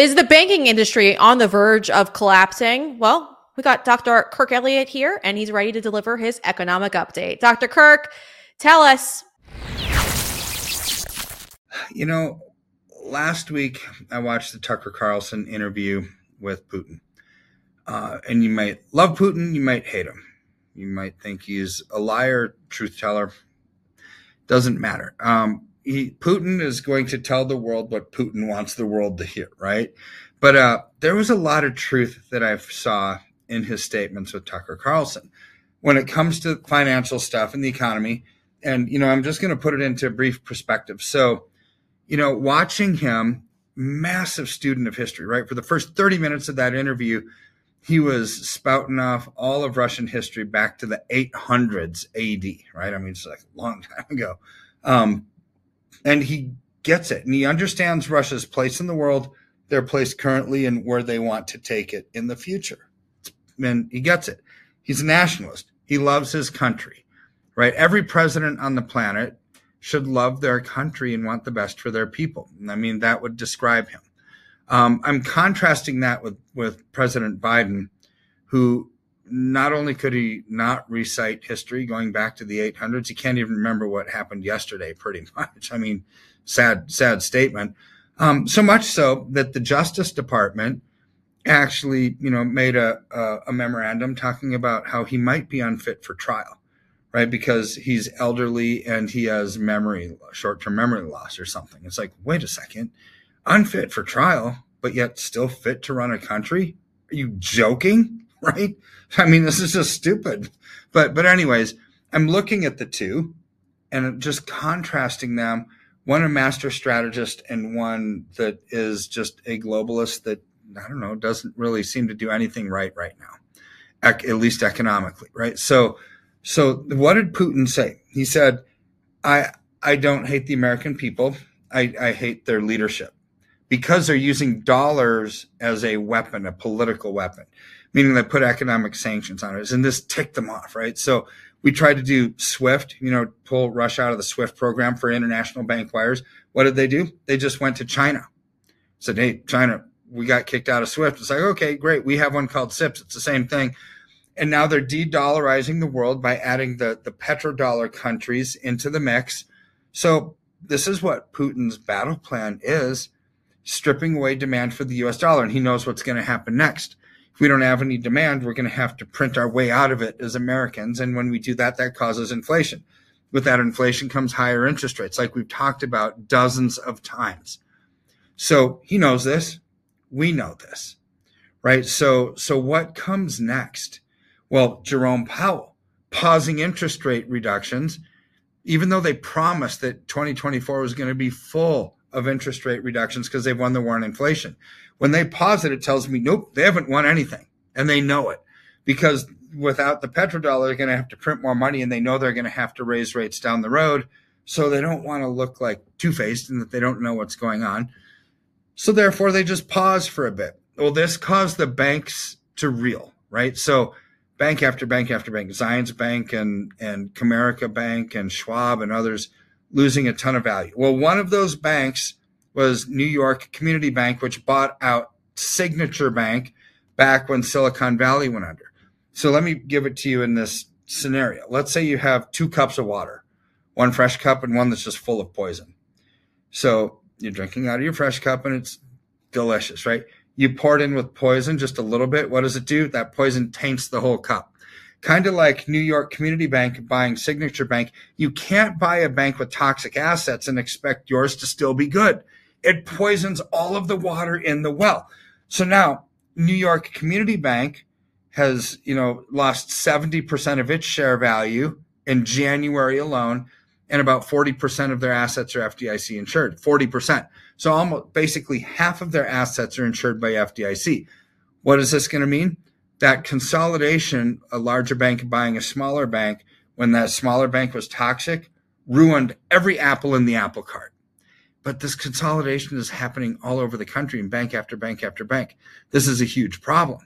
Is the banking industry on the verge of collapsing? Well, we got Dr. Kirk Elliott here, and he's ready to deliver his economic update. Dr. Kirk, tell us. You know, last week I watched the Tucker Carlson interview with Putin. Uh, and you might love Putin, you might hate him. You might think he's a liar, truth teller. Doesn't matter. Um, he, Putin is going to tell the world what Putin wants the world to hear, right? But uh, there was a lot of truth that I saw in his statements with Tucker Carlson when it comes to financial stuff and the economy. And, you know, I'm just going to put it into brief perspective. So, you know, watching him, massive student of history, right? For the first 30 minutes of that interview, he was spouting off all of Russian history back to the 800s AD, right? I mean, it's like a long time ago. Um, and he gets it and he understands Russia's place in the world, their place currently, and where they want to take it in the future. And he gets it. He's a nationalist. He loves his country, right? Every president on the planet should love their country and want the best for their people. I mean, that would describe him. Um, I'm contrasting that with, with President Biden, who not only could he not recite history going back to the 800s, he can't even remember what happened yesterday, pretty much. I mean, sad, sad statement. Um, so much so that the Justice Department actually, you know, made a, a, a memorandum talking about how he might be unfit for trial, right? Because he's elderly and he has memory, short-term memory loss or something. It's like, wait a second, unfit for trial, but yet still fit to run a country? Are you joking? right? I mean, this is just stupid. But, but anyways, I'm looking at the two and just contrasting them. One a master strategist and one that is just a globalist that I don't know doesn't really seem to do anything right right now, at least economically, right? So, so what did Putin say? He said, "I I don't hate the American people. I, I hate their leadership because they're using dollars as a weapon, a political weapon." Meaning they put economic sanctions on us and this ticked them off, right? So we tried to do SWIFT, you know, pull Russia out of the SWIFT program for international bank wires. What did they do? They just went to China. Said, hey, China, we got kicked out of SWIFT. It's like, okay, great. We have one called CIPS. It's the same thing. And now they're de-dollarizing the world by adding the, the petrodollar countries into the mix. So this is what Putin's battle plan is, stripping away demand for the US dollar. And he knows what's going to happen next we don't have any demand, we're going to have to print our way out of it as Americans. And when we do that, that causes inflation. With that inflation comes higher interest rates, like we've talked about dozens of times. So he knows this. We know this, right? So, so what comes next? Well, Jerome Powell pausing interest rate reductions, even though they promised that 2024 was going to be full of interest rate reductions because they've won the war on inflation. When they pause it, it tells me, nope, they haven't won anything. And they know it because without the petrodollar, they're going to have to print more money and they know they're going to have to raise rates down the road. So they don't want to look like two faced and that they don't know what's going on. So therefore, they just pause for a bit. Well, this caused the banks to reel, right? So bank after bank after bank, Zions Bank and, and Comerica Bank and Schwab and others losing a ton of value. Well, one of those banks was New York Community Bank, which bought out Signature Bank back when Silicon Valley went under. So let me give it to you in this scenario. Let's say you have two cups of water, one fresh cup and one that's just full of poison. So you're drinking out of your fresh cup and it's delicious, right? You pour it in with poison just a little bit. What does it do? That poison taints the whole cup kind of like New York Community Bank buying Signature Bank. You can't buy a bank with toxic assets and expect yours to still be good. It poisons all of the water in the well. So now New York Community Bank has, you know, lost 70% of its share value in January alone and about 40% of their assets are FDIC insured. 40%. So almost basically half of their assets are insured by FDIC. What is this going to mean? That consolidation, a larger bank buying a smaller bank, when that smaller bank was toxic, ruined every apple in the apple cart. But this consolidation is happening all over the country in bank after bank after bank. This is a huge problem,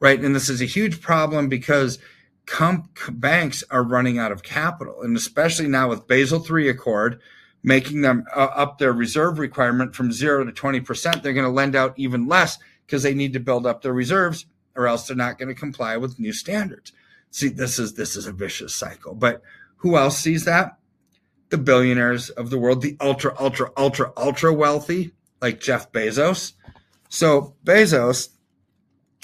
right? And this is a huge problem because comp- banks are running out of capital. And especially now with Basel III Accord, making them uh, up their reserve requirement from zero to 20%. They're going to lend out even less because they need to build up their reserves or else they're not going to comply with new standards. See, this is this is a vicious cycle. But who else sees that? The billionaires of the world, the ultra, ultra, ultra, ultra wealthy, like Jeff Bezos. So Bezos,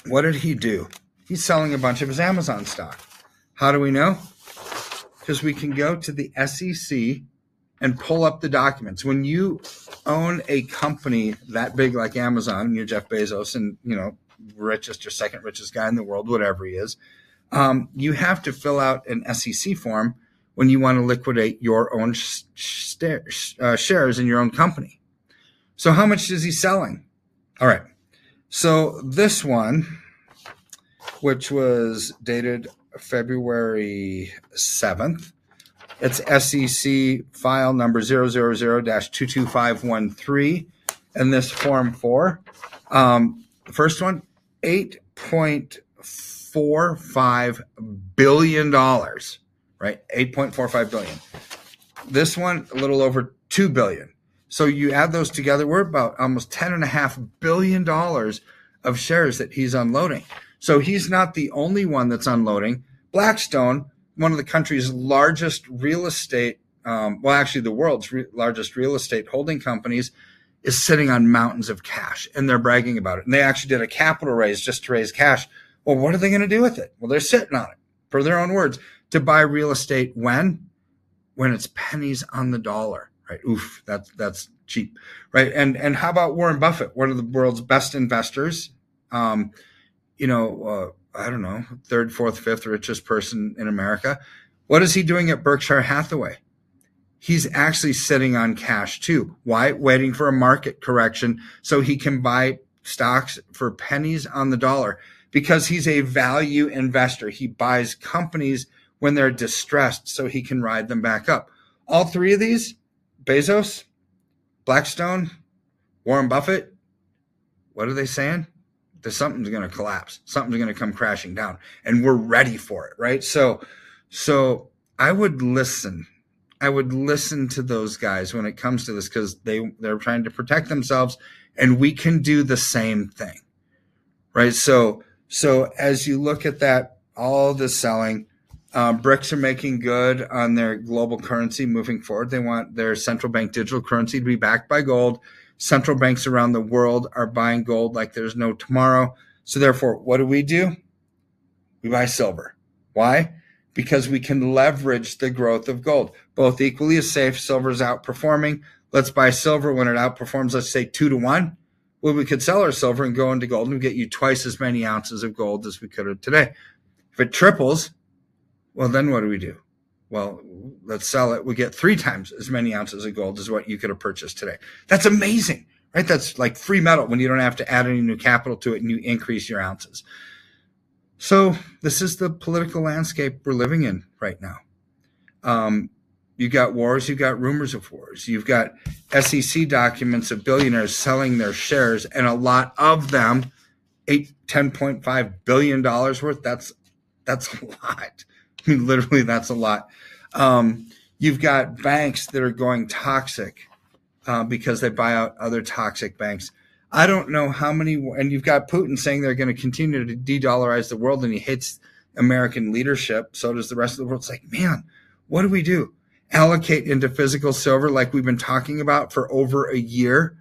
what did he do? He's selling a bunch of his Amazon stock. How do we know? Because we can go to the SEC and pull up the documents. When you own a company that big like Amazon, you're Jeff Bezos and, you know, richest or second richest guy in the world, whatever he is, um, you have to fill out an SEC form when you want to liquidate your own uh, shares in your own company. So how much is he selling? All right. So this one, which was dated February 7th, it's SEC file number 000-22513 and this form 4. Um, the first one, $8.45 billion, right? 8.45 billion. This one, a little over 2 billion. So you add those together, we're about almost $10.5 billion of shares that he's unloading. So he's not the only one that's unloading. Blackstone, one of the country's largest real estate, um, well, actually the world's re- largest real estate holding companies, is sitting on mountains of cash and they're bragging about it. And they actually did a capital raise just to raise cash. Well, what are they going to do with it? Well, they're sitting on it, for their own words, to buy real estate when? When it's pennies on the dollar, right? Oof, that's that's cheap, right? And and how about Warren Buffett, one of the world's best investors? Um, you know, uh, I don't know, third, fourth, fifth richest person in America. What is he doing at Berkshire Hathaway? He's actually sitting on cash too. Why? Waiting for a market correction so he can buy stocks for pennies on the dollar because he's a value investor. He buys companies when they're distressed so he can ride them back up. All three of these, Bezos, Blackstone, Warren Buffett, what are they saying? That something's going to collapse something's going to come crashing down and we're ready for it right so so i would listen i would listen to those guys when it comes to this because they they're trying to protect themselves and we can do the same thing right so so as you look at that all the selling um, BRICS are making good on their global currency moving forward. They want their central bank digital currency to be backed by gold Central banks around the world are buying gold like there's no tomorrow. So therefore, what do we do? We buy silver. Why? Because we can leverage the growth of gold. Both equally as safe. Silver's outperforming. Let's buy silver when it outperforms, let's say two to one. Well, we could sell our silver and go into gold and get you twice as many ounces of gold as we could have today. If it triples, well, then what do we do? well, let's sell it. We get three times as many ounces of gold as what you could have purchased today. That's amazing, right? That's like free metal when you don't have to add any new capital to it and you increase your ounces. So this is the political landscape we're living in right now. Um, you got wars, you've got rumors of wars, you've got SEC documents of billionaires selling their shares, and a lot of them, eight, $10.5 billion worth. That's that's a lot. I mean, literally, that's a lot. Um, you've got banks that are going toxic uh, because they buy out other toxic banks. I don't know how many, and you've got Putin saying they're going to continue to de-dollarize the world, and he hates American leadership. So does the rest of the world. It's like, man, what do we do? Allocate into physical silver like we've been talking about for over a year.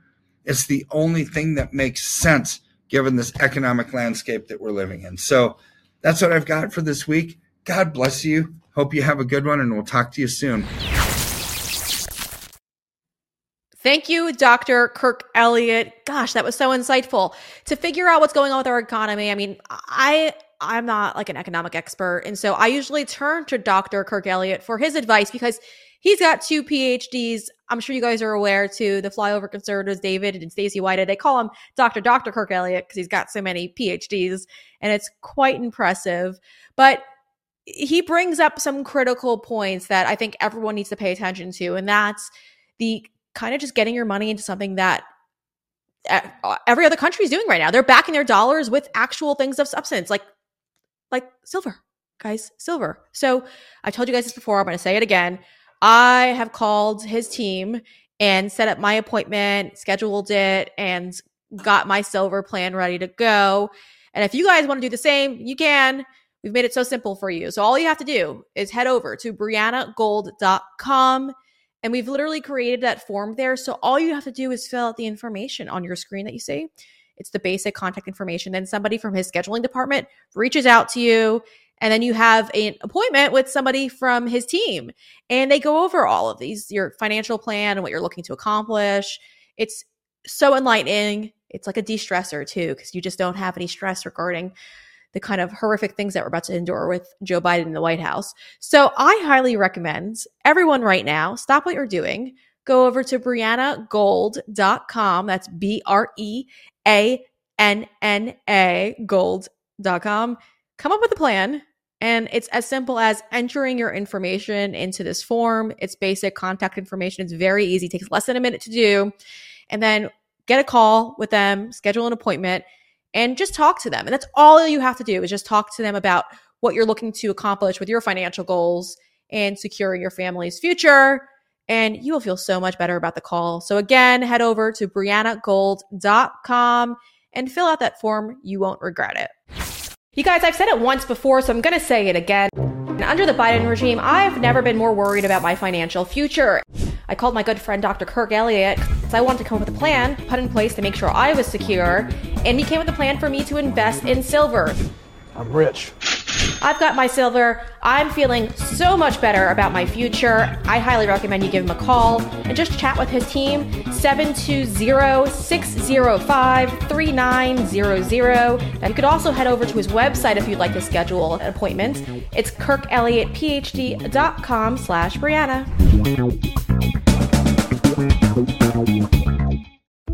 It's the only thing that makes sense given this economic landscape that we're living in. So that's what I've got for this week. God bless you. Hope you have a good one, and we'll talk to you soon. Thank you, Dr. Kirk Elliott. Gosh, that was so insightful. To figure out what's going on with our economy, I mean, I I'm not like an economic expert, and so I usually turn to Dr. Kirk Elliott for his advice because he's got two PhDs. I'm sure you guys are aware too. The flyover conservatives, David and Stacy White, they call him Dr. Dr. Kirk Elliott because he's got so many PhDs, and it's quite impressive. But he brings up some critical points that I think everyone needs to pay attention to, and that's the kind of just getting your money into something that uh, every other country is doing right now. They're backing their dollars with actual things of substance, like like silver, guys, silver. So I told you guys this before. I'm going to say it again. I have called his team and set up my appointment, scheduled it, and got my silver plan ready to go. And if you guys want to do the same, you can. We've made it so simple for you. So all you have to do is head over to breannagold.com and we've literally created that form there. So all you have to do is fill out the information on your screen that you see. It's the basic contact information. Then somebody from his scheduling department reaches out to you. And then you have an appointment with somebody from his team and they go over all of these, your financial plan and what you're looking to accomplish. It's so enlightening. It's like a de stressor too, because you just don't have any stress regarding the kind of horrific things that we're about to endure with Joe Biden in the White House. So I highly recommend everyone right now stop what you're doing, go over to breannagold.com. That's B R E A N N A gold.com. Come up with a plan. And it's as simple as entering your information into this form. It's basic contact information. It's very easy, it takes less than a minute to do. And then get a call with them, schedule an appointment and just talk to them. And that's all you have to do is just talk to them about what you're looking to accomplish with your financial goals and securing your family's future. And you will feel so much better about the call. So again, head over to breannagold.com and fill out that form. You won't regret it. You guys, I've said it once before, so I'm going to say it again. Under the Biden regime, I've never been more worried about my financial future. I called my good friend Dr. Kirk Elliott because I wanted to come up with a plan put in place to make sure I was secure, and he came with a plan for me to invest in silver. I'm rich. I've got my silver. I'm feeling so much better about my future. I highly recommend you give him a call and just chat with his team 720-605-3900. Now you could also head over to his website if you'd like to schedule an appointment. It's kirkelliottphd.com slash Breanna.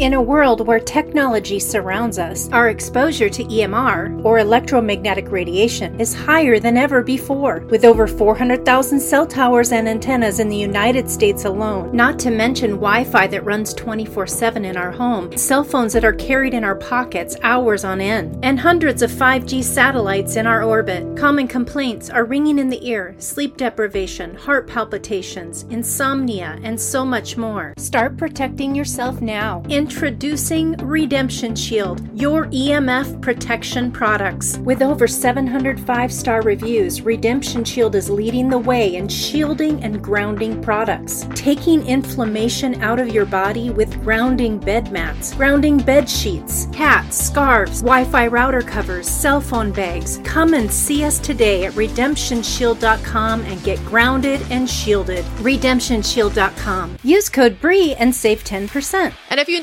In a world where technology surrounds us, our exposure to EMR, or electromagnetic radiation, is higher than ever before, with over 400,000 cell towers and antennas in the United States alone, not to mention Wi Fi that runs 24 7 in our home, cell phones that are carried in our pockets hours on end, and hundreds of 5G satellites in our orbit. Common complaints are ringing in the ear, sleep deprivation, heart palpitations, insomnia, and so much more. Start protecting yourself now. Introducing Redemption Shield, your EMF protection products. With over 700 five star reviews, Redemption Shield is leading the way in shielding and grounding products, taking inflammation out of your body with grounding bed mats, grounding bed sheets, hats, scarves, Wi Fi router covers, cell phone bags. Come and see us today at redemptionshield.com and get grounded and shielded. Redemptionshield.com. Use code BREE and save 10%. And if you